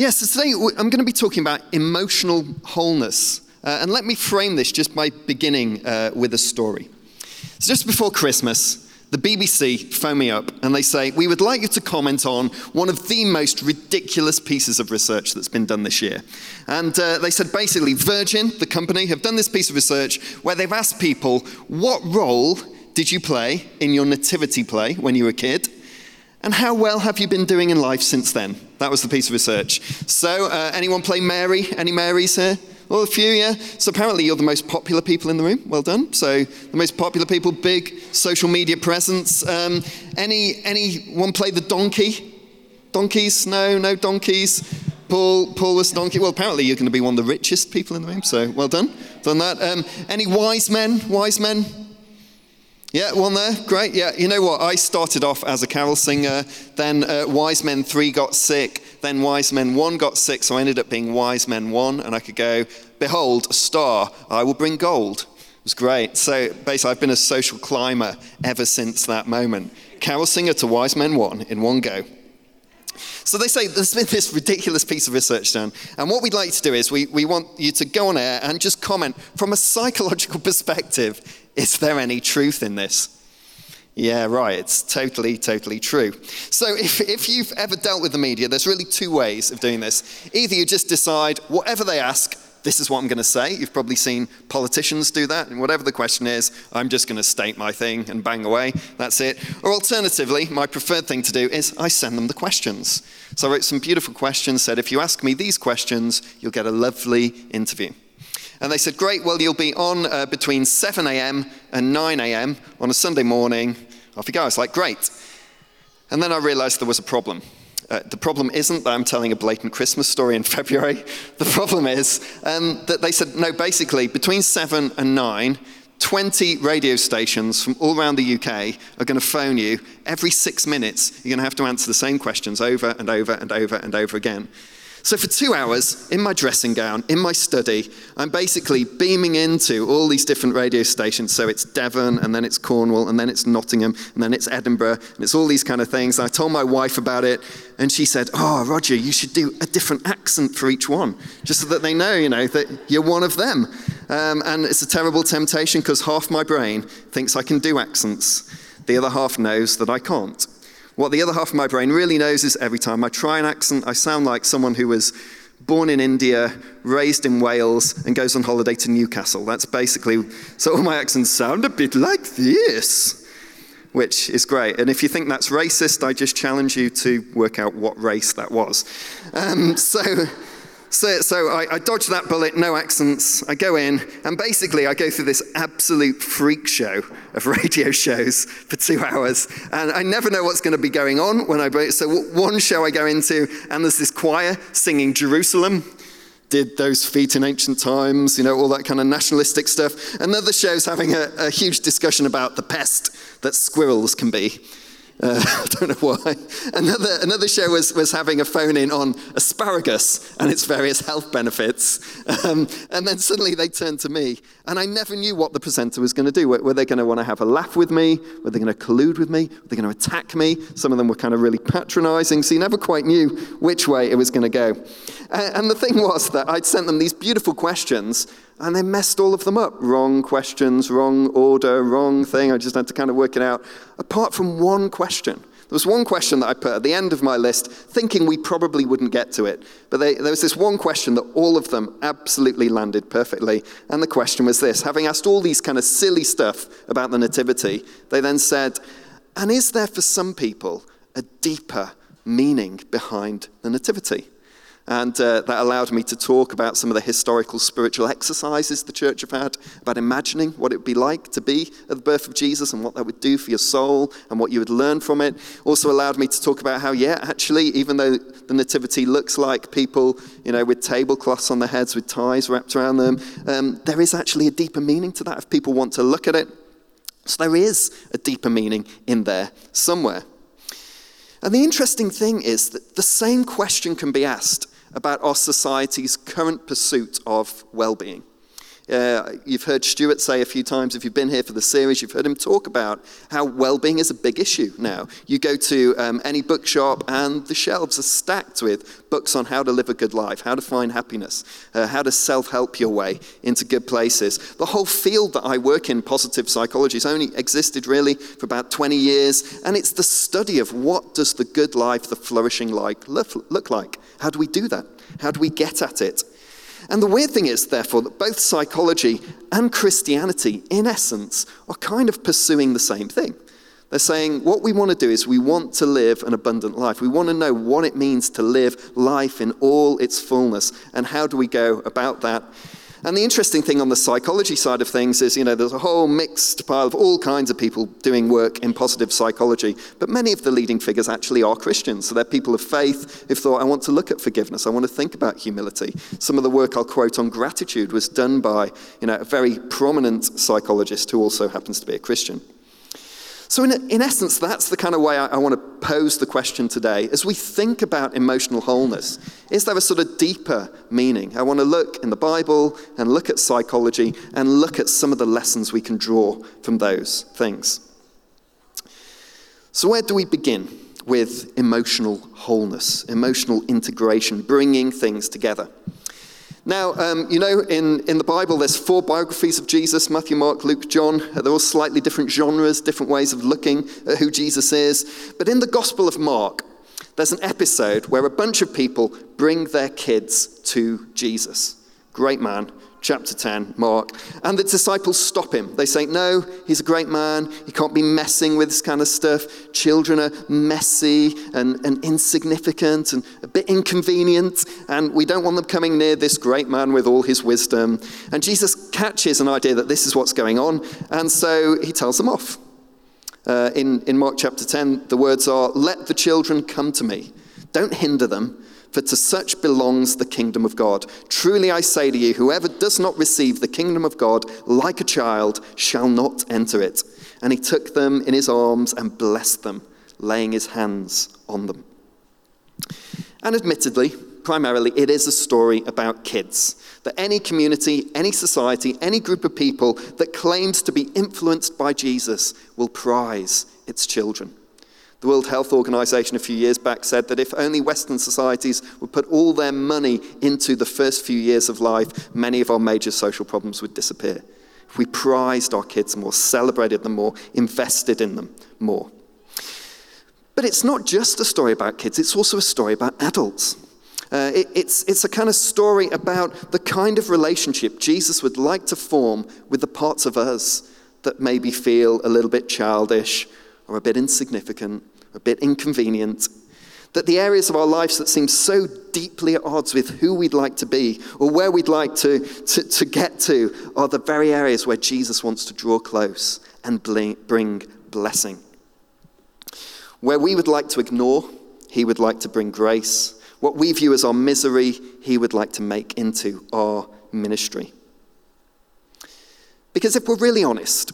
Yes, yeah, so today I'm going to be talking about emotional wholeness. Uh, and let me frame this just by beginning uh, with a story. So, just before Christmas, the BBC phone me up and they say, We would like you to comment on one of the most ridiculous pieces of research that's been done this year. And uh, they said basically, Virgin, the company, have done this piece of research where they've asked people, What role did you play in your nativity play when you were a kid? And how well have you been doing in life since then? That was the piece of research. So, uh, anyone play Mary? Any Marys here? Well, a few, yeah. So apparently you're the most popular people in the room. Well done. So the most popular people, big social media presence. Um, any anyone play the donkey? Donkeys? No, no donkeys. Paul, Paul was donkey. Well, apparently you're going to be one of the richest people in the room. So well done. Done that. Um, any wise men? Wise men? Yeah, one there. Great. Yeah, you know what? I started off as a carol singer. Then uh, Wise Men 3 got sick. Then Wise Men 1 got sick. So I ended up being Wise Men 1. And I could go, Behold, a star. I will bring gold. It was great. So basically, I've been a social climber ever since that moment. Carol singer to Wise Men 1 in one go. So they say there's been this ridiculous piece of research done. And what we'd like to do is we, we want you to go on air and just comment from a psychological perspective is there any truth in this? Yeah, right. It's totally, totally true. So, if, if you've ever dealt with the media, there's really two ways of doing this. Either you just decide, whatever they ask, this is what I'm going to say. You've probably seen politicians do that. And whatever the question is, I'm just going to state my thing and bang away. That's it. Or alternatively, my preferred thing to do is I send them the questions. So I wrote some beautiful questions, said, if you ask me these questions, you'll get a lovely interview. And they said, Great, well, you'll be on uh, between 7 a.m. and 9 a.m. on a Sunday morning. Off you go. I was like, Great. And then I realized there was a problem. Uh, the problem isn't that I'm telling a blatant Christmas story in February. The problem is um, that they said, no, basically, between 7 and 9, 20 radio stations from all around the UK are going to phone you. Every six minutes, you're going to have to answer the same questions over and over and over and over again. So, for two hours in my dressing gown, in my study, I'm basically beaming into all these different radio stations. So, it's Devon, and then it's Cornwall, and then it's Nottingham, and then it's Edinburgh, and it's all these kind of things. And I told my wife about it, and she said, Oh, Roger, you should do a different accent for each one, just so that they know, you know, that you're one of them. Um, and it's a terrible temptation because half my brain thinks I can do accents, the other half knows that I can't. What the other half of my brain really knows is every time I try an accent, I sound like someone who was born in India, raised in Wales, and goes on holiday to Newcastle. That's basically, so all my accents sound a bit like this, which is great. And if you think that's racist, I just challenge you to work out what race that was. Um, so, so, so I, I, dodge that bullet, no accents. I go in, and basically, I go through this absolute freak show of radio shows for two hours. And I never know what's going to be going on when I break. So, one show I go into, and there's this choir singing Jerusalem. Did those feet in ancient times, you know, all that kind of nationalistic stuff. Another show's having a, a huge discussion about the pest that squirrels can be. Uh, I don't know why. Another, another show was, was having a phone in on asparagus and its various health benefits. Um, and then suddenly they turned to me, and I never knew what the presenter was going to do. Were, were they going to want to have a laugh with me? Were they going to collude with me? Were they going to attack me? Some of them were kind of really patronizing, so you never quite knew which way it was going to go. Uh, and the thing was that I'd sent them these beautiful questions, and they messed all of them up. Wrong questions, wrong order, wrong thing. I just had to kind of work it out. Apart from one question. There was one question that I put at the end of my list, thinking we probably wouldn't get to it. But they, there was this one question that all of them absolutely landed perfectly. And the question was this having asked all these kind of silly stuff about the Nativity, they then said, And is there for some people a deeper meaning behind the Nativity? And uh, that allowed me to talk about some of the historical spiritual exercises the church have had, about imagining what it would be like to be at the birth of Jesus and what that would do for your soul and what you would learn from it. Also allowed me to talk about how, yeah, actually, even though the nativity looks like people, you know, with tablecloths on their heads with ties wrapped around them, um, there is actually a deeper meaning to that if people want to look at it. So there is a deeper meaning in there somewhere. And the interesting thing is that the same question can be asked about our society's current pursuit of well being. Uh, you've heard Stuart say a few times, if you've been here for the series, you've heard him talk about how well being is a big issue now. You go to um, any bookshop, and the shelves are stacked with books on how to live a good life, how to find happiness, uh, how to self help your way into good places. The whole field that I work in, positive psychology, has only existed really for about 20 years, and it's the study of what does the good life, the flourishing life look, look like? How do we do that? How do we get at it? And the weird thing is, therefore, that both psychology and Christianity, in essence, are kind of pursuing the same thing. They're saying what we want to do is we want to live an abundant life. We want to know what it means to live life in all its fullness and how do we go about that and the interesting thing on the psychology side of things is, you know, there's a whole mixed pile of all kinds of people doing work in positive psychology, but many of the leading figures actually are Christians. So they're people of faith who've thought, I want to look at forgiveness, I want to think about humility. Some of the work I'll quote on gratitude was done by, you know, a very prominent psychologist who also happens to be a Christian. So, in, in essence, that's the kind of way I, I want to pose the question today. As we think about emotional wholeness, is there a sort of deeper meaning? I want to look in the Bible and look at psychology and look at some of the lessons we can draw from those things. So, where do we begin with emotional wholeness, emotional integration, bringing things together? Now, um, you know, in, in the Bible, there's four biographies of Jesus Matthew, Mark, Luke, John. They're all slightly different genres, different ways of looking at who Jesus is. But in the Gospel of Mark, there's an episode where a bunch of people bring their kids to Jesus. Great man, chapter 10, Mark. And the disciples stop him. They say, No, he's a great man. He can't be messing with this kind of stuff. Children are messy and, and insignificant and a bit inconvenient. And we don't want them coming near this great man with all his wisdom. And Jesus catches an idea that this is what's going on. And so he tells them off. Uh, in, in Mark chapter 10, the words are, Let the children come to me. Don't hinder them for to such belongs the kingdom of God. Truly I say to you, whoever does not receive the kingdom of God like a child shall not enter it. And he took them in his arms and blessed them, laying his hands on them. And admittedly, primarily, it is a story about kids. That any community, any society, any group of people that claims to be influenced by Jesus will prize its children. The World Health Organization a few years back said that if only Western societies would put all their money into the first few years of life, many of our major social problems would disappear. If we prized our kids more, celebrated them more, invested in them more. But it's not just a story about kids, it's also a story about adults. Uh, it, it's, it's a kind of story about the kind of relationship Jesus would like to form with the parts of us that maybe feel a little bit childish or a bit insignificant, a bit inconvenient. That the areas of our lives that seem so deeply at odds with who we'd like to be or where we'd like to, to, to get to are the very areas where Jesus wants to draw close and bring blessing. Where we would like to ignore, he would like to bring grace. What we view as our misery, he would like to make into our ministry. Because if we're really honest,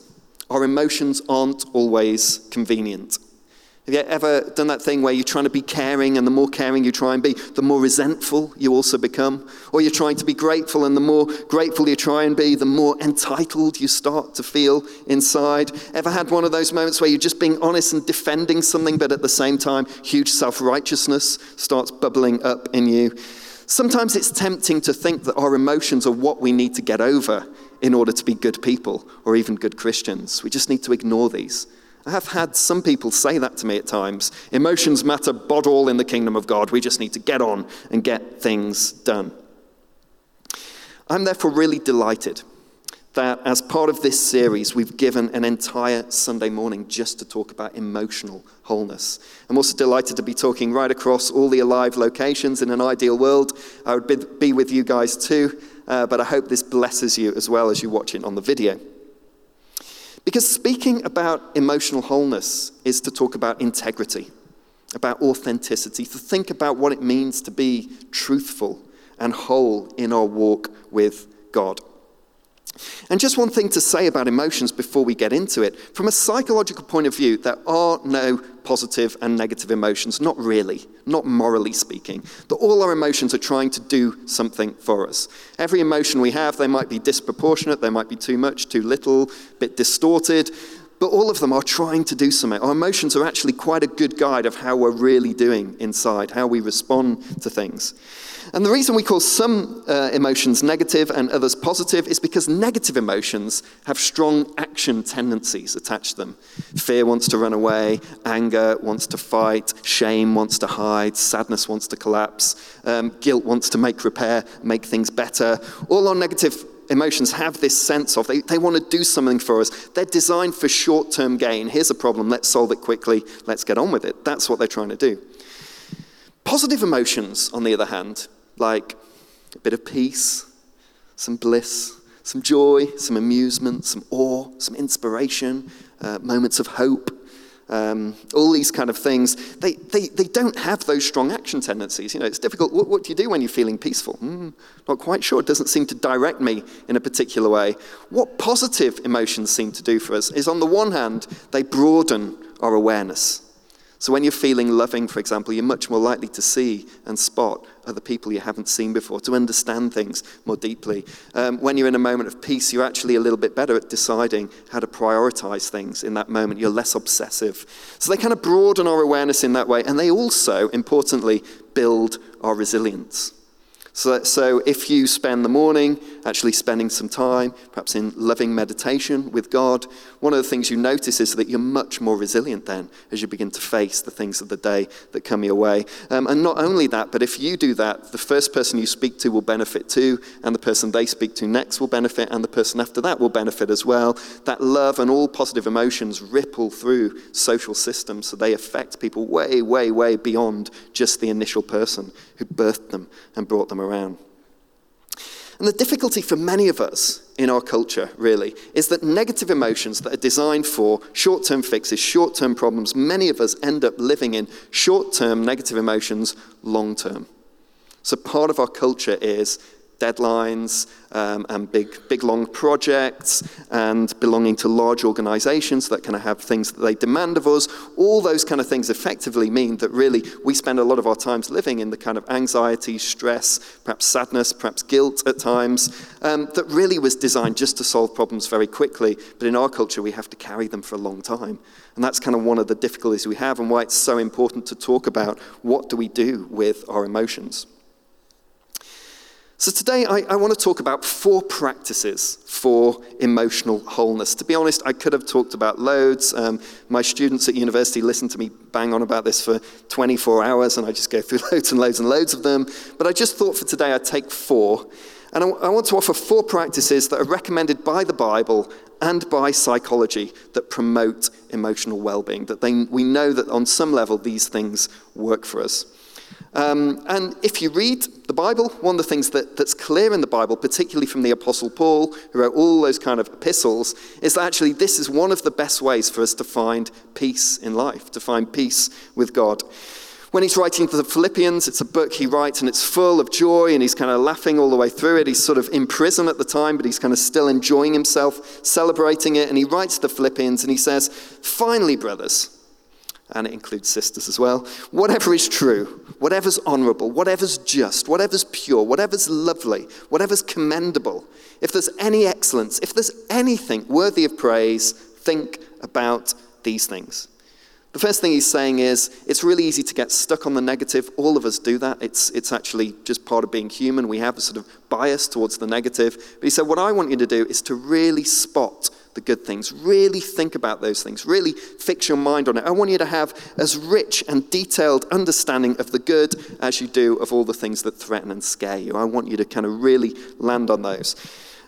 our emotions aren't always convenient. Have you ever done that thing where you're trying to be caring, and the more caring you try and be, the more resentful you also become? Or you're trying to be grateful, and the more grateful you try and be, the more entitled you start to feel inside? Ever had one of those moments where you're just being honest and defending something, but at the same time, huge self righteousness starts bubbling up in you? Sometimes it's tempting to think that our emotions are what we need to get over in order to be good people or even good Christians. We just need to ignore these. I have had some people say that to me at times. Emotions matter bod all in the kingdom of God. We just need to get on and get things done. I'm therefore really delighted that as part of this series, we've given an entire Sunday morning just to talk about emotional wholeness. I'm also delighted to be talking right across all the alive locations. In an ideal world, I would be with you guys too, uh, but I hope this blesses you as well as you watch it on the video. Because speaking about emotional wholeness is to talk about integrity, about authenticity, to think about what it means to be truthful and whole in our walk with God. And just one thing to say about emotions before we get into it. From a psychological point of view, there are no positive and negative emotions, not really, not morally speaking. That all our emotions are trying to do something for us. Every emotion we have, they might be disproportionate, they might be too much, too little, a bit distorted, but all of them are trying to do something. Our emotions are actually quite a good guide of how we're really doing inside, how we respond to things. And the reason we call some uh, emotions negative and others positive is because negative emotions have strong action tendencies attached to them. Fear wants to run away, anger wants to fight, shame wants to hide, sadness wants to collapse, um, guilt wants to make repair, make things better. All our negative emotions have this sense of they, they want to do something for us. They're designed for short term gain. Here's a problem, let's solve it quickly, let's get on with it. That's what they're trying to do. Positive emotions, on the other hand, like a bit of peace, some bliss, some joy, some amusement, some awe, some inspiration, uh, moments of hope, um, all these kind of things, they, they, they don't have those strong action tendencies. You know, it's difficult. What, what do you do when you're feeling peaceful? Mm, not quite sure. It doesn't seem to direct me in a particular way. What positive emotions seem to do for us is, on the one hand, they broaden our awareness. So when you're feeling loving, for example, you're much more likely to see and spot other people you haven't seen before, to understand things more deeply. Um, when you're in a moment of peace, you're actually a little bit better at deciding how to prioritize things in that moment. You're less obsessive. So they kind of broaden our awareness in that way, and they also, importantly, build our resilience. So, so if you spend the morning actually spending some time, perhaps in loving meditation with God, one of the things you notice is that you're much more resilient then as you begin to face the things of the day that come your way. Um, and not only that, but if you do that, the first person you speak to will benefit too, and the person they speak to next will benefit, and the person after that will benefit as well. That love and all positive emotions ripple through social systems, so they affect people way, way, way beyond just the initial person who birthed them and brought them around. And the difficulty for many of us in our culture, really, is that negative emotions that are designed for short term fixes, short term problems, many of us end up living in short term negative emotions long term. So part of our culture is deadlines um, and big, big long projects and belonging to large organizations that kind of have things that they demand of us. All those kind of things effectively mean that really we spend a lot of our times living in the kind of anxiety, stress, perhaps sadness, perhaps guilt at times, um, that really was designed just to solve problems very quickly. But in our culture, we have to carry them for a long time. And that's kind of one of the difficulties we have and why it's so important to talk about what do we do with our emotions. So, today I, I, want to talk about four practices for emotional wholeness. To be honest, I could have talked about loads. Um, my students at university listen to me bang on about this for 24 hours, and I just go through loads and loads and loads of them. But I just thought for today I'd take four. And I, I want to offer four practices that are recommended by the Bible and by psychology that promote emotional well being, that they, we know that on some level these things work for us. Um, and if you read the Bible, one of the things that, that's clear in the Bible, particularly from the Apostle Paul, who wrote all those kind of epistles, is that actually this is one of the best ways for us to find peace in life, to find peace with God. When he's writing to the Philippians, it's a book he writes and it's full of joy and he's kind of laughing all the way through it. He's sort of in prison at the time, but he's kind of still enjoying himself, celebrating it. And he writes to the Philippians and he says, Finally, brothers, and it includes sisters as well. Whatever is true, whatever's honorable, whatever's just, whatever's pure, whatever's lovely, whatever's commendable, if there's any excellence, if there's anything worthy of praise, think about these things. The first thing he's saying is it's really easy to get stuck on the negative. All of us do that. It's, it's actually just part of being human. We have a sort of bias towards the negative. But he said, What I want you to do is to really spot the good things. Really think about those things. Really fix your mind on it. I want you to have as rich and detailed understanding of the good as you do of all the things that threaten and scare you. I want you to kind of really land on those.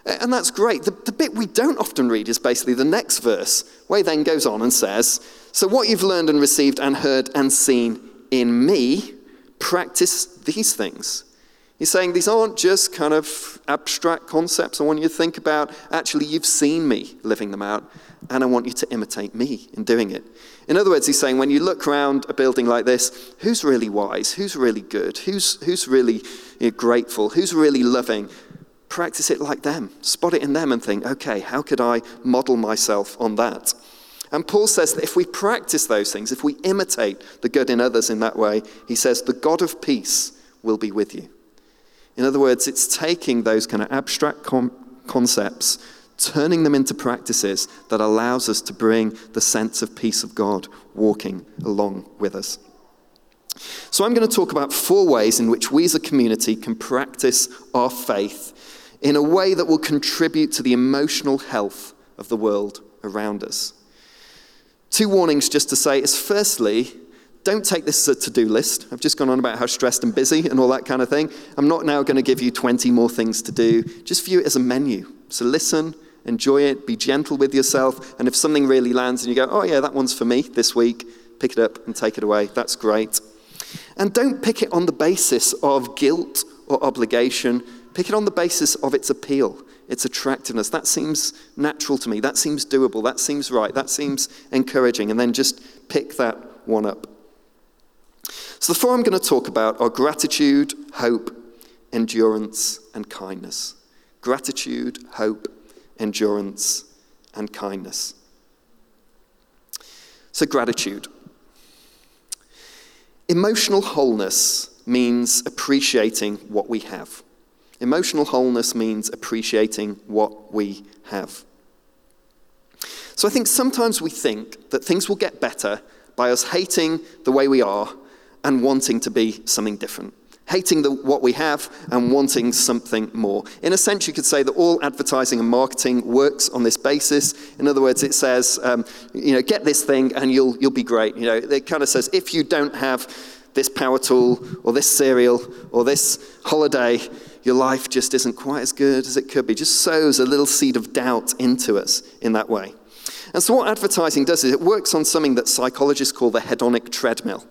And that's great. The, the bit we don't often read is basically the next verse, where he then goes on and says, So what you've learned and received and heard and seen in me, practice these things He's saying these aren't just kind of abstract concepts I want you to think about. Actually, you've seen me living them out, and I want you to imitate me in doing it. In other words, he's saying when you look around a building like this, who's really wise? Who's really good? Who's, who's really you know, grateful? Who's really loving? practice it like them, spot it in them, and think, okay, how could I model myself on that? And Paul says that if we practice those things, if we imitate the good in others in that way, he says, the God of peace will be with you. In other words, it's taking those kind of abstract com- concepts, turning them into practices that allows us to bring the sense of peace of God walking along with us. So, I'm going to talk about four ways in which we as a community can practice our faith in a way that will contribute to the emotional health of the world around us. Two warnings just to say is firstly, don't take this as a to do list. I've just gone on about how stressed and busy and all that kind of thing. I'm not now going to give you 20 more things to do. Just view it as a menu. So listen, enjoy it, be gentle with yourself. And if something really lands and you go, oh, yeah, that one's for me this week, pick it up and take it away. That's great. And don't pick it on the basis of guilt or obligation, pick it on the basis of its appeal its attractiveness. That seems natural to me. That seems doable. That seems right. That seems encouraging. And then just pick that one up. So, the four I'm going to talk about are gratitude, hope, endurance, and kindness. Gratitude, hope, endurance, and kindness. So, gratitude. Emotional wholeness means appreciating what we have. Emotional wholeness means appreciating what we have. So I think sometimes we think that things will get better by us hating the way we are and wanting to be something different. Hating the, what we have and wanting something more. In a sense, you could say that all advertising and marketing works on this basis. In other words, it says, um, you know, get this thing and you'll, you'll be great. You know, it kind of says, if you don't have this power tool or this cereal or this holiday, your life just isn't quite as good as it could be. Just sows a little seed of doubt into us in that way. And so, what advertising does is it works on something that psychologists call the hedonic treadmill.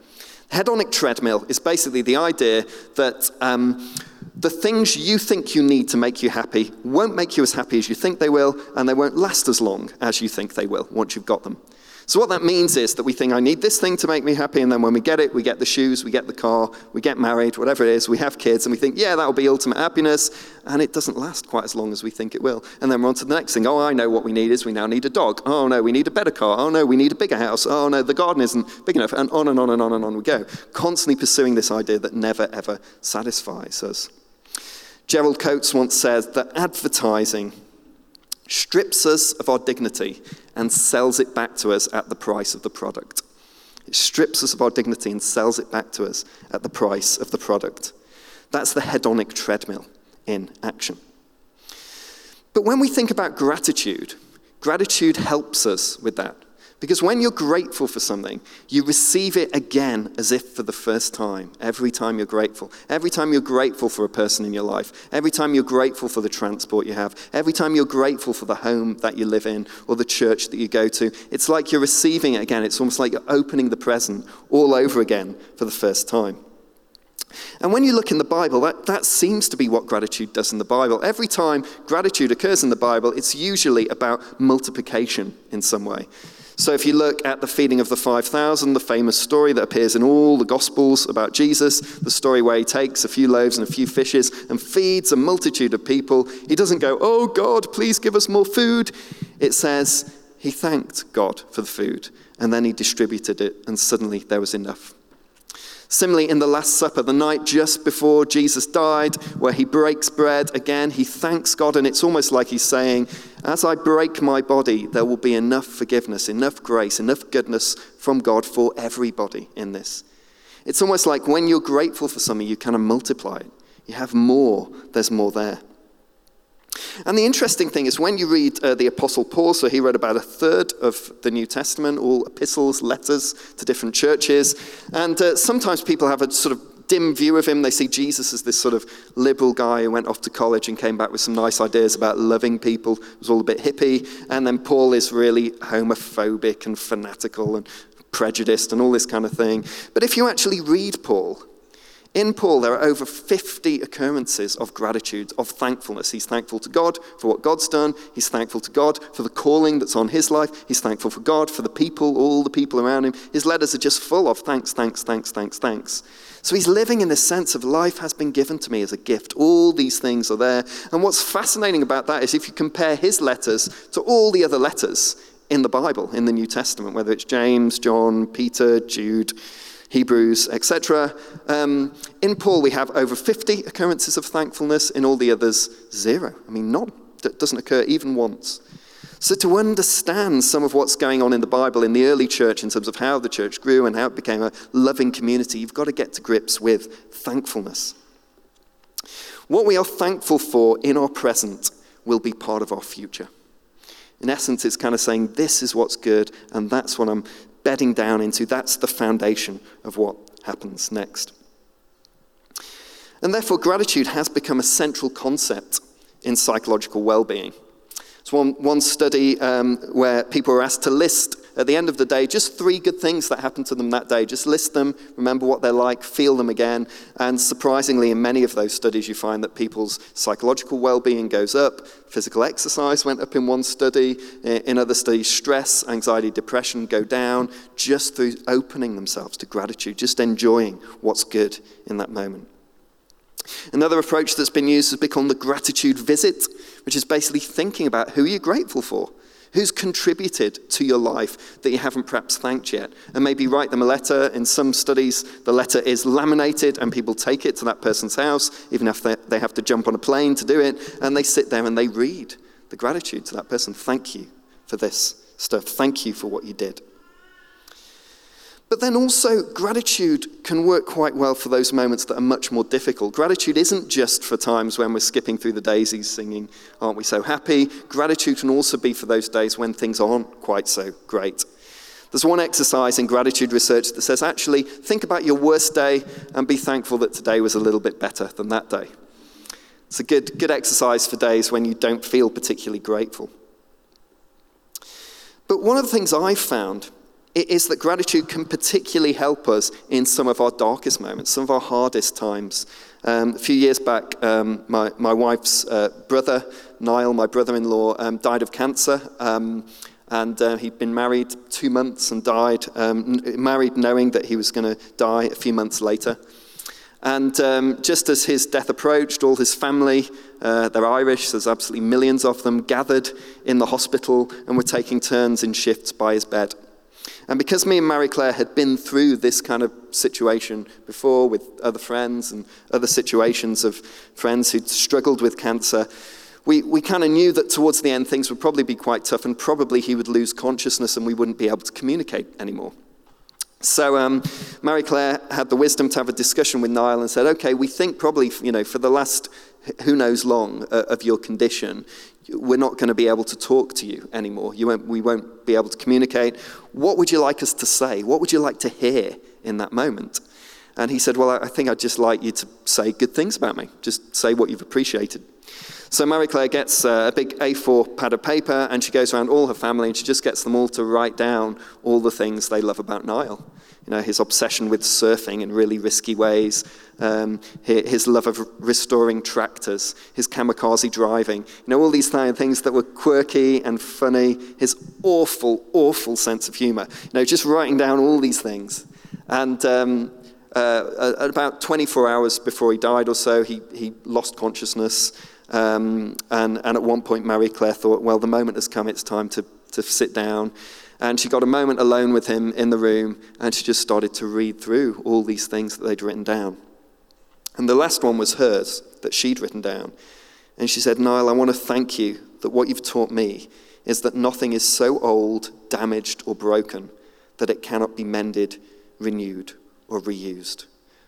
Hedonic treadmill is basically the idea that um, the things you think you need to make you happy won't make you as happy as you think they will, and they won't last as long as you think they will once you've got them. So, what that means is that we think, I need this thing to make me happy, and then when we get it, we get the shoes, we get the car, we get married, whatever it is, we have kids, and we think, yeah, that'll be ultimate happiness, and it doesn't last quite as long as we think it will. And then we're on to the next thing. Oh, I know what we need is we now need a dog. Oh, no, we need a better car. Oh, no, we need a bigger house. Oh, no, the garden isn't big enough. And on and on and on and on we go. Constantly pursuing this idea that never, ever satisfies us. Gerald Coates once said that advertising strips us of our dignity and sells it back to us at the price of the product. It strips us of our dignity and sells it back to us at the price of the product. That's the hedonic treadmill in action. But when we think about gratitude, gratitude helps us with that. Because when you're grateful for something, you receive it again as if for the first time, every time you're grateful. Every time you're grateful for a person in your life, every time you're grateful for the transport you have, every time you're grateful for the home that you live in or the church that you go to, it's like you're receiving it again. It's almost like you're opening the present all over again for the first time. And when you look in the Bible, that, that seems to be what gratitude does in the Bible. Every time gratitude occurs in the Bible, it's usually about multiplication in some way. So, if you look at the feeding of the 5,000, the famous story that appears in all the Gospels about Jesus, the story where he takes a few loaves and a few fishes and feeds a multitude of people, he doesn't go, Oh God, please give us more food. It says he thanked God for the food and then he distributed it, and suddenly there was enough. Similarly, in the Last Supper, the night just before Jesus died, where he breaks bread again, he thanks God, and it's almost like he's saying, As I break my body, there will be enough forgiveness, enough grace, enough goodness from God for everybody in this. It's almost like when you're grateful for something, you kind of multiply it. You have more, there's more there. And the interesting thing is when you read uh, the Apostle Paul, so he wrote about a third of the New Testament, all epistles, letters to different churches. And uh, sometimes people have a sort of dim view of him. They see Jesus as this sort of liberal guy who went off to college and came back with some nice ideas about loving people. It was all a bit hippie. And then Paul is really homophobic and fanatical and prejudiced and all this kind of thing. But if you actually read Paul, In Paul, there are over 50 occurrences of gratitude, of thankfulness. He's thankful to God for what God's done. He's thankful to God for the calling that's on his life. He's thankful for God for the people, all the people around him. His letters are just full of thanks, thanks, thanks, thanks, thanks. So he's living in this sense of life has been given to me as a gift. All these things are there. And what's fascinating about that is if you compare his letters to all the other letters in the Bible, in the New Testament, whether it's James, John, Peter, Jude, Hebrews, etc. Um, in Paul, we have over 50 occurrences of thankfulness. In all the others, zero. I mean, none. That doesn't occur even once. So, to understand some of what's going on in the Bible in the early church in terms of how the church grew and how it became a loving community, you've got to get to grips with thankfulness. What we are thankful for in our present will be part of our future. In essence, it's kind of saying, This is what's good, and that's what I'm bedding down into. That's the foundation of what happens next. And therefore, gratitude has become a central concept in psychological well being. It's one, one study um, where people were asked to list at the end of the day, just three good things that happened to them that day. Just list them, remember what they're like, feel them again. And surprisingly, in many of those studies, you find that people's psychological well being goes up. Physical exercise went up in one study. Eh, in other studies, stress, anxiety, depression go down just through opening themselves to gratitude, just enjoying what's good in that moment. Another approach that's been used has become the gratitude visit, which is basically thinking about who you're grateful for. Who's contributed to your life that you haven't perhaps thanked yet? And maybe write them a letter. In some studies, the letter is laminated and people take it to that person's house, even if they have to jump on a plane to do it. And they sit there and they read the gratitude to that person. Thank you for this stuff. Thank you for what you did. But then also, gratitude can work quite well for those moments that are much more difficult. Gratitude isn't just for times when we're skipping through the daisies singing, Aren't we so happy? Gratitude can also be for those days when things aren't quite so great. There's one exercise in gratitude research that says actually, think about your worst day and be thankful that today was a little bit better than that day. It's a good, good exercise for days when you don't feel particularly grateful. But one of the things I've found it is that gratitude can particularly help us in some of our darkest moments, some of our hardest times. Um, a few years back, um, my, my wife's uh, brother, Niall, my brother in law, um, died of cancer. Um, and uh, he'd been married two months and died, um, married knowing that he was going to die a few months later. And um, just as his death approached, all his family, uh, they're Irish, there's absolutely millions of them, gathered in the hospital and were taking turns in shifts by his bed. And because me and Marie Claire had been through this kind of situation before with other friends and other situations of friends who'd struggled with cancer, we, we kind of knew that towards the end things would probably be quite tough and probably he would lose consciousness and we wouldn't be able to communicate anymore. So um, Marie Claire had the wisdom to have a discussion with Niall and said, okay, we think probably, you know, for the last who knows long uh, of your condition, we're not going to be able to talk to you anymore. You won't, we won't be able to communicate. What would you like us to say? What would you like to hear in that moment? And he said, Well, I think I'd just like you to say good things about me. Just say what you've appreciated. So Marie Claire gets uh, a big A4 pad of paper and she goes around all her family and she just gets them all to write down all the things they love about Niall you know, his obsession with surfing in really risky ways, um, his love of restoring tractors, his kamikaze driving, you know, all these things that were quirky and funny, his awful, awful sense of humor. You know, just writing down all these things. And um, uh, about 24 hours before he died or so, he, he lost consciousness. Um, and, and at one point, Marie Claire thought, well, the moment has come, it's time to, to sit down. And she got a moment alone with him in the room, and she just started to read through all these things that they'd written down. And the last one was hers, that she'd written down. And she said, Niall, I want to thank you that what you've taught me is that nothing is so old, damaged, or broken that it cannot be mended, renewed, or reused.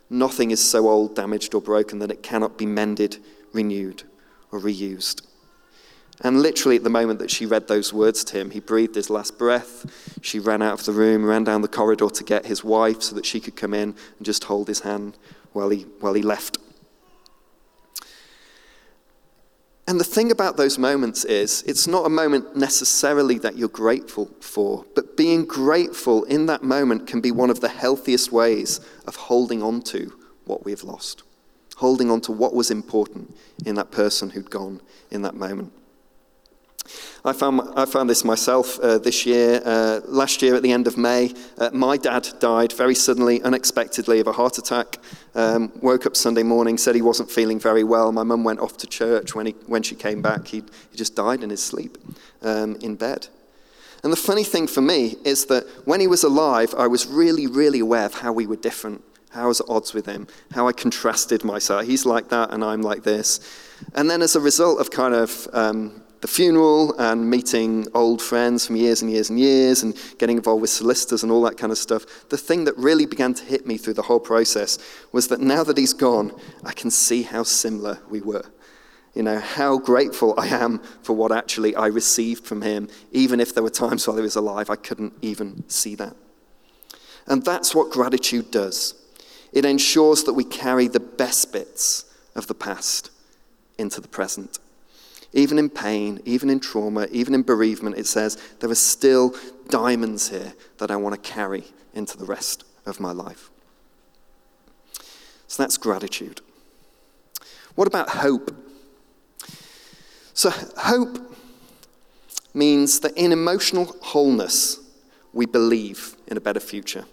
Nothing is so old, damaged, or broken that it cannot be mended, renewed, or reused. And literally, at the moment that she read those words to him, he breathed his last breath. She ran out of the room, ran down the corridor to get his wife so that she could come in and just hold his hand while he, while he left. And the thing about those moments is, it's not a moment necessarily that you're grateful for, but being grateful in that moment can be one of the healthiest ways of holding on to what we've lost, holding on to what was important in that person who'd gone in that moment. I found, I found this myself uh, this year. Uh, last year, at the end of May, uh, my dad died very suddenly, unexpectedly, of a heart attack. Um, woke up Sunday morning, said he wasn't feeling very well. My mum went off to church. When, he, when she came back, he, he just died in his sleep um, in bed. And the funny thing for me is that when he was alive, I was really, really aware of how we were different, how I was at odds with him, how I contrasted myself. He's like that, and I'm like this. And then, as a result of kind of um, the funeral and meeting old friends from years and years and years and getting involved with solicitors and all that kind of stuff, the thing that really began to hit me through the whole process was that now that he's gone, I can see how similar we were. You know, how grateful I am for what actually I received from him, even if there were times while he was alive I couldn't even see that. And that's what gratitude does it ensures that we carry the best bits of the past into the present. Even in pain, even in trauma, even in bereavement, it says there are still diamonds here that I want to carry into the rest of my life. So that's gratitude. What about hope? So, hope means that in emotional wholeness, we believe in a better future.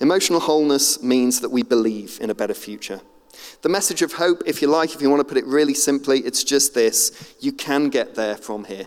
Emotional wholeness means that we believe in a better future. The message of hope, if you like, if you want to put it really simply, it's just this you can get there from here.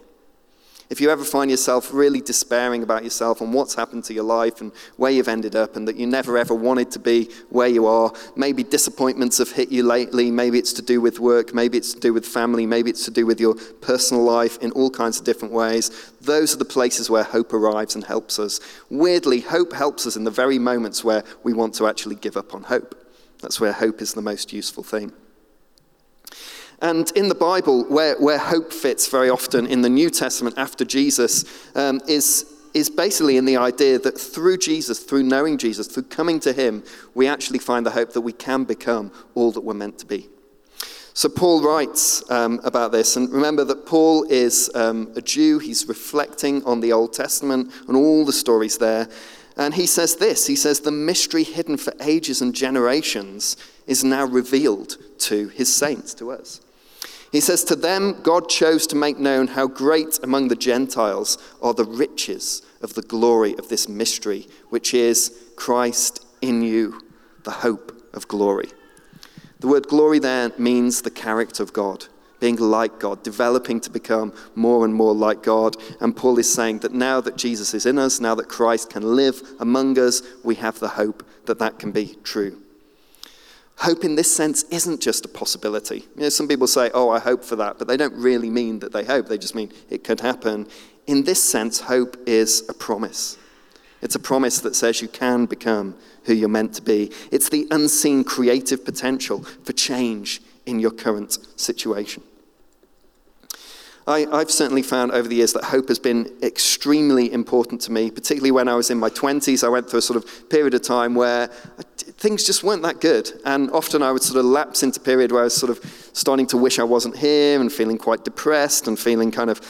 If you ever find yourself really despairing about yourself and what's happened to your life and where you've ended up and that you never ever wanted to be where you are, maybe disappointments have hit you lately, maybe it's to do with work, maybe it's to do with family, maybe it's to do with your personal life in all kinds of different ways, those are the places where hope arrives and helps us. Weirdly, hope helps us in the very moments where we want to actually give up on hope. That's where hope is the most useful thing. And in the Bible, where, where hope fits very often in the New Testament after Jesus, um, is, is basically in the idea that through Jesus, through knowing Jesus, through coming to Him, we actually find the hope that we can become all that we're meant to be. So Paul writes um, about this, and remember that Paul is um, a Jew. He's reflecting on the Old Testament and all the stories there. And he says this He says, The mystery hidden for ages and generations is now revealed to his saints, to us. He says, To them, God chose to make known how great among the Gentiles are the riches of the glory of this mystery, which is Christ in you, the hope of glory. The word glory there means the character of God being like God, developing to become more and more like God. And Paul is saying that now that Jesus is in us, now that Christ can live among us, we have the hope that that can be true. Hope in this sense isn't just a possibility. You know, some people say, oh, I hope for that, but they don't really mean that they hope. They just mean it could happen. In this sense, hope is a promise. It's a promise that says you can become who you're meant to be. It's the unseen creative potential for change in your current situation. I, have certainly found over the years that hope has been extremely important to me, particularly when I was in my 20s. I went through a sort of period of time where things just weren't that good. And often I would sort of lapse into a period where I was sort of starting to wish I wasn't here and feeling quite depressed and feeling kind of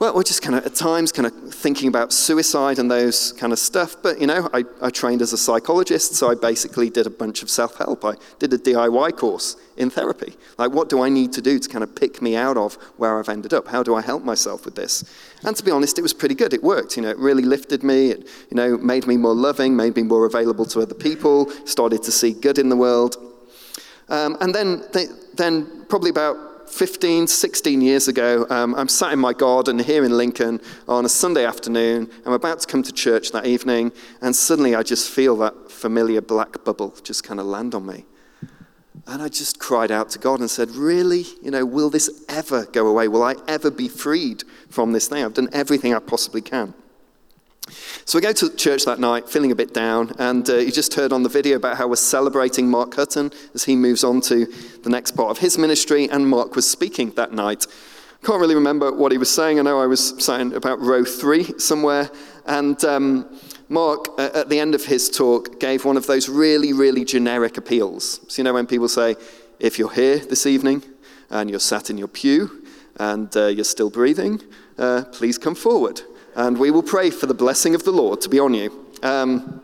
well, we're just kind of at times kind of thinking about suicide and those kind of stuff. But, you know, I, I trained as a psychologist, so I basically did a bunch of self help. I did a DIY course in therapy. Like, what do I need to do to kind of pick me out of where I've ended up? How do I help myself with this? And to be honest, it was pretty good. It worked. You know, it really lifted me. It, you know, made me more loving, made me more available to other people, started to see good in the world. Um, and then, then, probably about 15, 16 years ago, um, I'm sat in my garden here in Lincoln on a Sunday afternoon. I'm about to come to church that evening, and suddenly I just feel that familiar black bubble just kind of land on me. And I just cried out to God and said, Really? You know, will this ever go away? Will I ever be freed from this thing? I've done everything I possibly can. So we go to church that night, feeling a bit down, and uh, you just heard on the video about how we're celebrating Mark Hutton as he moves on to the next part of his ministry, and Mark was speaking that night. Can't really remember what he was saying. I know I was saying about row three somewhere, and um, Mark, uh, at the end of his talk, gave one of those really, really generic appeals. So, you know, when people say, if you're here this evening and you're sat in your pew and uh, you're still breathing, uh, please come forward and we will pray for the blessing of the Lord to be on you. Um,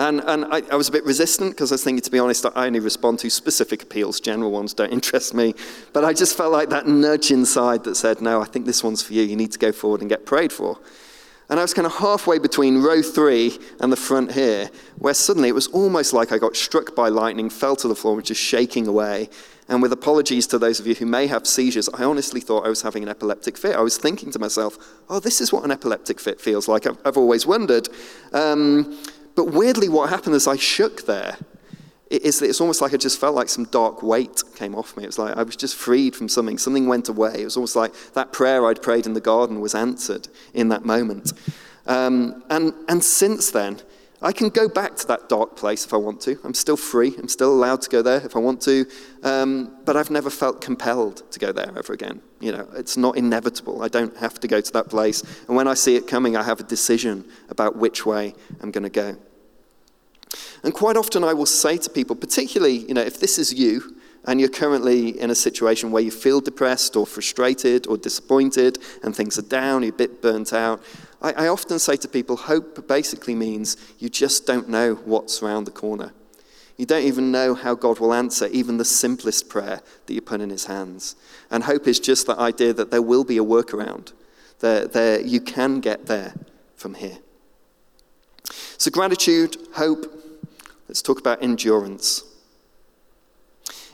And, and I, I was a bit resistant because I was thinking, to be honest, I only respond to specific appeals. General ones don't interest me. But I just felt like that nudge inside that said, no, I think this one's for you. You need to go forward and get prayed for. And I was kind of halfway between row three and the front here, where suddenly it was almost like I got struck by lightning, fell to the floor, and was just shaking away. And with apologies to those of you who may have seizures, I honestly thought I was having an epileptic fit. I was thinking to myself, oh, this is what an epileptic fit feels like. I've, I've always wondered. Um, but weirdly, what happened is I shook there is that it's almost like I just felt like some dark weight came off me. It was like I was just freed from something. Something went away. It was almost like that prayer I'd prayed in the garden was answered in that moment. Um, and, and since then, I can go back to that dark place if I want to. I'm still free. I'm still allowed to go there if I want to. Um, but I've never felt compelled to go there ever again. You know, it's not inevitable. I don't have to go to that place. And when I see it coming, I have a decision about which way I'm going to go. And quite often I will say to people, particularly, you know, if this is you and you're currently in a situation where you feel depressed or frustrated or disappointed and things are down, you're a bit burnt out, I, I often say to people, hope basically means you just don't know what's around the corner. You don't even know how God will answer even the simplest prayer that you put in his hands. And hope is just that idea that there will be a workaround, that there, you can get there from here. So, gratitude, hope, let's talk about endurance.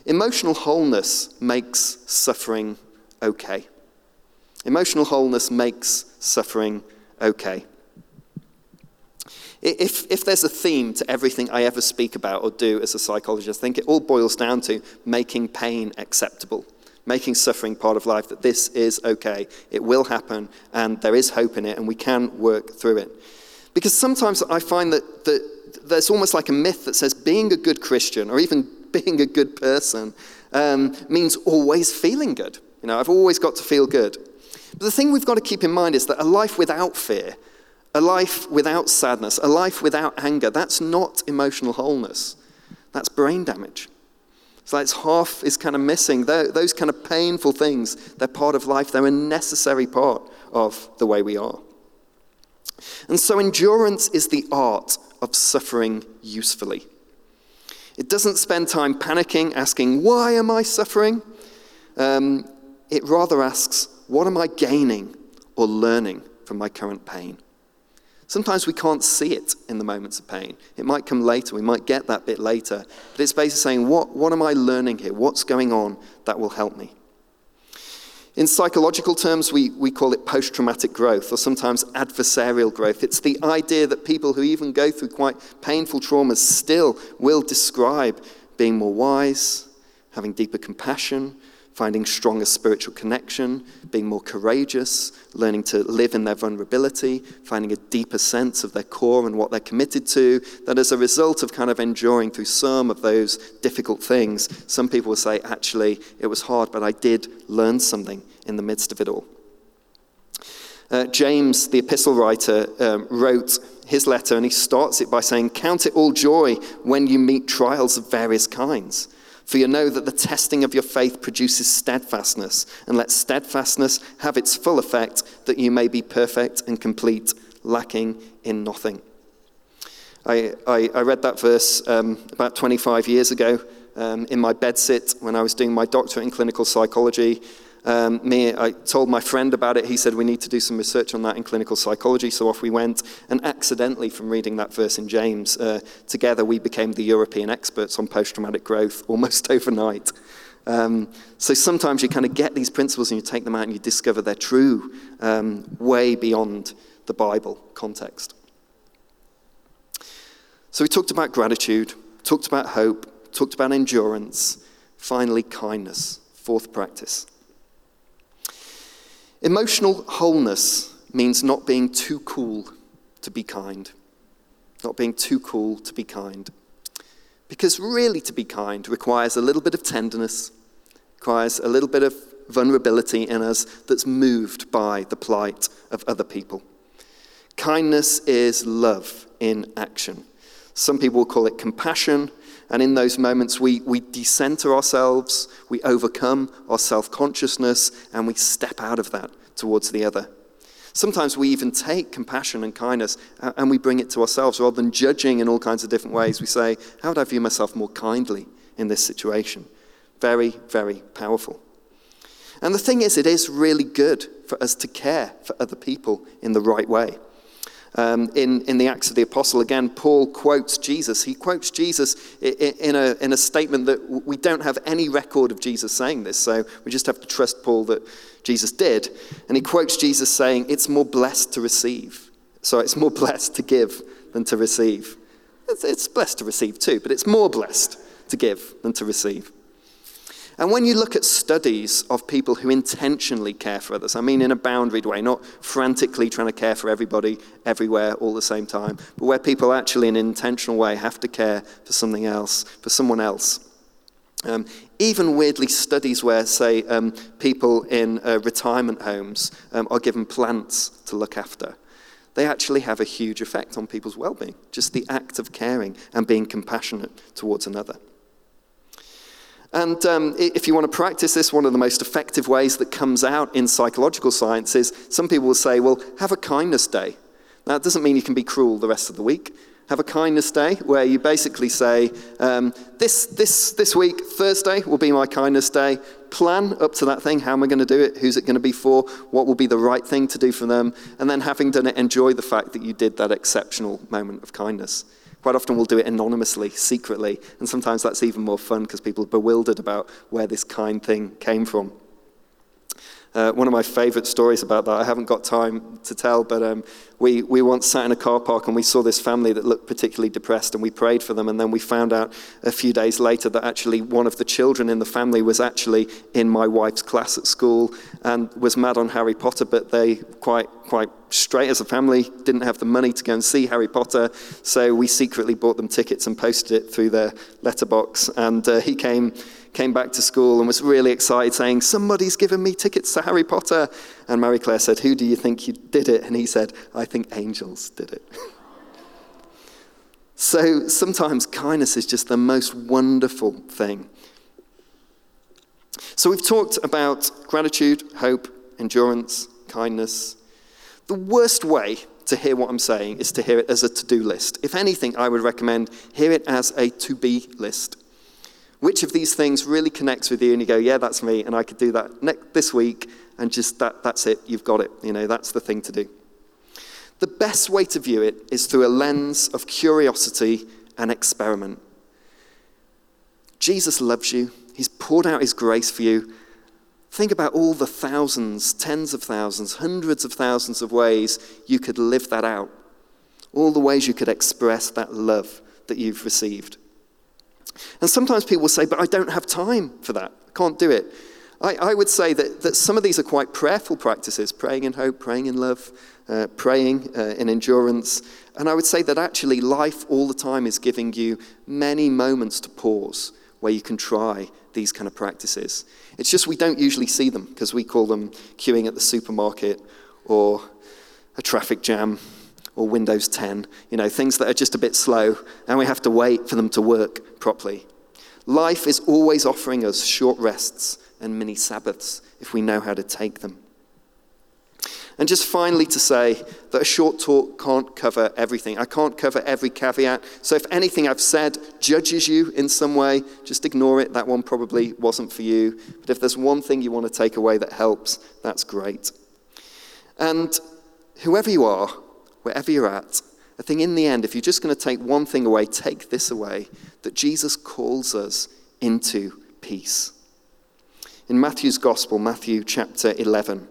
Emotional wholeness makes suffering okay. Emotional wholeness makes suffering okay. If, if there's a theme to everything I ever speak about or do as a psychologist, I think it all boils down to making pain acceptable, making suffering part of life, that this is okay, it will happen, and there is hope in it, and we can work through it. Because sometimes I find that, that there's almost like a myth that says being a good Christian or even being a good person um, means always feeling good. You know, I've always got to feel good. But the thing we've got to keep in mind is that a life without fear, a life without sadness, a life without anger, that's not emotional wholeness. That's brain damage. So it's half is kind of missing. Those kind of painful things, they're part of life. They're a necessary part of the way we are. And so endurance is the art of suffering usefully. It doesn't spend time panicking, asking, Why am I suffering? Um, it rather asks, What am I gaining or learning from my current pain? Sometimes we can't see it in the moments of pain. It might come later, we might get that bit later. But it's basically saying, What, what am I learning here? What's going on that will help me? In psychological terms, we, we call it post traumatic growth or sometimes adversarial growth. It's the idea that people who even go through quite painful traumas still will describe being more wise, having deeper compassion, finding stronger spiritual connection, being more courageous, learning to live in their vulnerability, finding a deeper sense of their core and what they're committed to. That as a result of kind of enduring through some of those difficult things, some people will say, actually, it was hard, but I did learn something in the midst of it all. Uh, James, the epistle writer, um, wrote his letter and he starts it by saying, Count it all joy when you meet trials of various kinds for you know that the testing of your faith produces steadfastness, and let steadfastness have its full effect, that you may be perfect and complete, lacking in nothing. I, I, I read that verse um, about 25 years ago um, in my bedsit when I was doing my doctorate in clinical psychology. Um, me, I told my friend about it. He said, We need to do some research on that in clinical psychology. So off we went. And accidentally, from reading that verse in James, uh, together we became the European experts on post traumatic growth almost overnight. Um, so sometimes you kind of get these principles and you take them out and you discover they're true um, way beyond the Bible context. So we talked about gratitude, talked about hope, talked about endurance, finally, kindness, fourth practice. Emotional wholeness means not being too cool to be kind. Not being too cool to be kind. Because really, to be kind requires a little bit of tenderness, requires a little bit of vulnerability in us that's moved by the plight of other people. Kindness is love in action. Some people will call it compassion, and in those moments, we, we decenter ourselves, we overcome our self consciousness, and we step out of that towards the other. Sometimes we even take compassion and kindness and we bring it to ourselves rather than judging in all kinds of different ways. We say, How would I view myself more kindly in this situation? Very, very powerful. And the thing is, it is really good for us to care for other people in the right way. Um, in, in the Acts of the Apostle, again, Paul quotes Jesus. He quotes Jesus in a, in a statement that we don't have any record of Jesus saying this, so we just have to trust Paul that Jesus did. And he quotes Jesus saying, It's more blessed to receive. So it's more blessed to give than to receive. It's, it's blessed to receive too, but it's more blessed to give than to receive. And when you look at studies of people who intentionally care for others, I mean in a boundaried way, not frantically trying to care for everybody everywhere all the same time, but where people actually in an intentional way have to care for something else, for someone else. Um, even weirdly, studies where, say, um, people in uh, retirement homes um, are given plants to look after, they actually have a huge effect on people's well being. Just the act of caring and being compassionate towards another. And um, if you want to practice this, one of the most effective ways that comes out in psychological science is some people will say, well, have a kindness day. Now, it doesn't mean you can be cruel the rest of the week. Have a kindness day where you basically say, um, this, this, this week, Thursday, will be my kindness day. Plan up to that thing. How am I going to do it? Who's it going to be for? What will be the right thing to do for them? And then, having done it, enjoy the fact that you did that exceptional moment of kindness. Quite often we'll do it anonymously, secretly, and sometimes that's even more fun because people are bewildered about where this kind thing came from. Uh, one of my favorite stories about that, I haven't got time to tell, but um, we, we once sat in a car park and we saw this family that looked particularly depressed and we prayed for them. And then we found out a few days later that actually one of the children in the family was actually in my wife's class at school and was mad on Harry Potter, but they quite, quite straight as a family didn't have the money to go and see Harry Potter. So we secretly bought them tickets and posted it through their letterbox. And uh, he came came back to school and was really excited, saying, Somebody's given me tickets to Harry Potter. And Marie Claire said, Who do you think you did it? And he said, I think angels did it. so sometimes kindness is just the most wonderful thing. So we've talked about gratitude, hope, endurance, kindness. The worst way to hear what I'm saying is to hear it as a to do list. If anything, I would recommend hear it as a to be list. Which of these things really connects with you and you go, yeah, that's me, and I could do that next, this week, and just that, that's it, you've got it. You know, that's the thing to do. The best way to view it is through a lens of curiosity and experiment. Jesus loves you, He's poured out His grace for you. Think about all the thousands, tens of thousands, hundreds of thousands of ways you could live that out. All the ways you could express that love that you've received. And sometimes people will say, but I don't have time for that. I can't do it. I, I would say that, that some of these are quite prayerful practices praying in hope, praying in love, uh, praying uh, in endurance. And I would say that actually life all the time is giving you many moments to pause where you can try these kind of practices. It's just we don't usually see them because we call them queuing at the supermarket or a traffic jam or Windows 10, you know, things that are just a bit slow and we have to wait for them to work properly. Life is always offering us short rests and mini Sabbaths if we know how to take them. And just finally to say that a short talk can't cover everything. I can't cover every caveat. So if anything I've said judges you in some way, just ignore it. That one probably wasn't for you. But if there's one thing you want to take away that helps, that's great. And whoever you are, wherever you're at, I think in the end, if you're just going to take one thing away, take this away that Jesus calls us into peace. In Matthew's Gospel, Matthew chapter 11,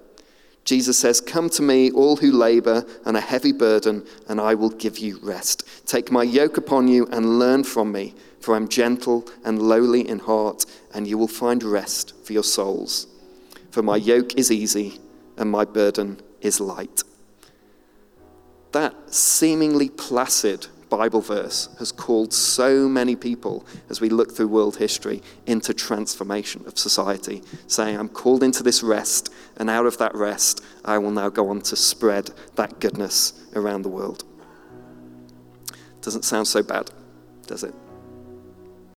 Jesus says, Come to me, all who labor and are heavy burden, and I will give you rest. Take my yoke upon you and learn from me, for I'm gentle and lowly in heart, and you will find rest for your souls. For my yoke is easy and my burden is light that seemingly placid Bible verse has called so many people, as we look through world history, into transformation of society, saying, I'm called into this rest, and out of that rest, I will now go on to spread that goodness around the world. Doesn't sound so bad, does it?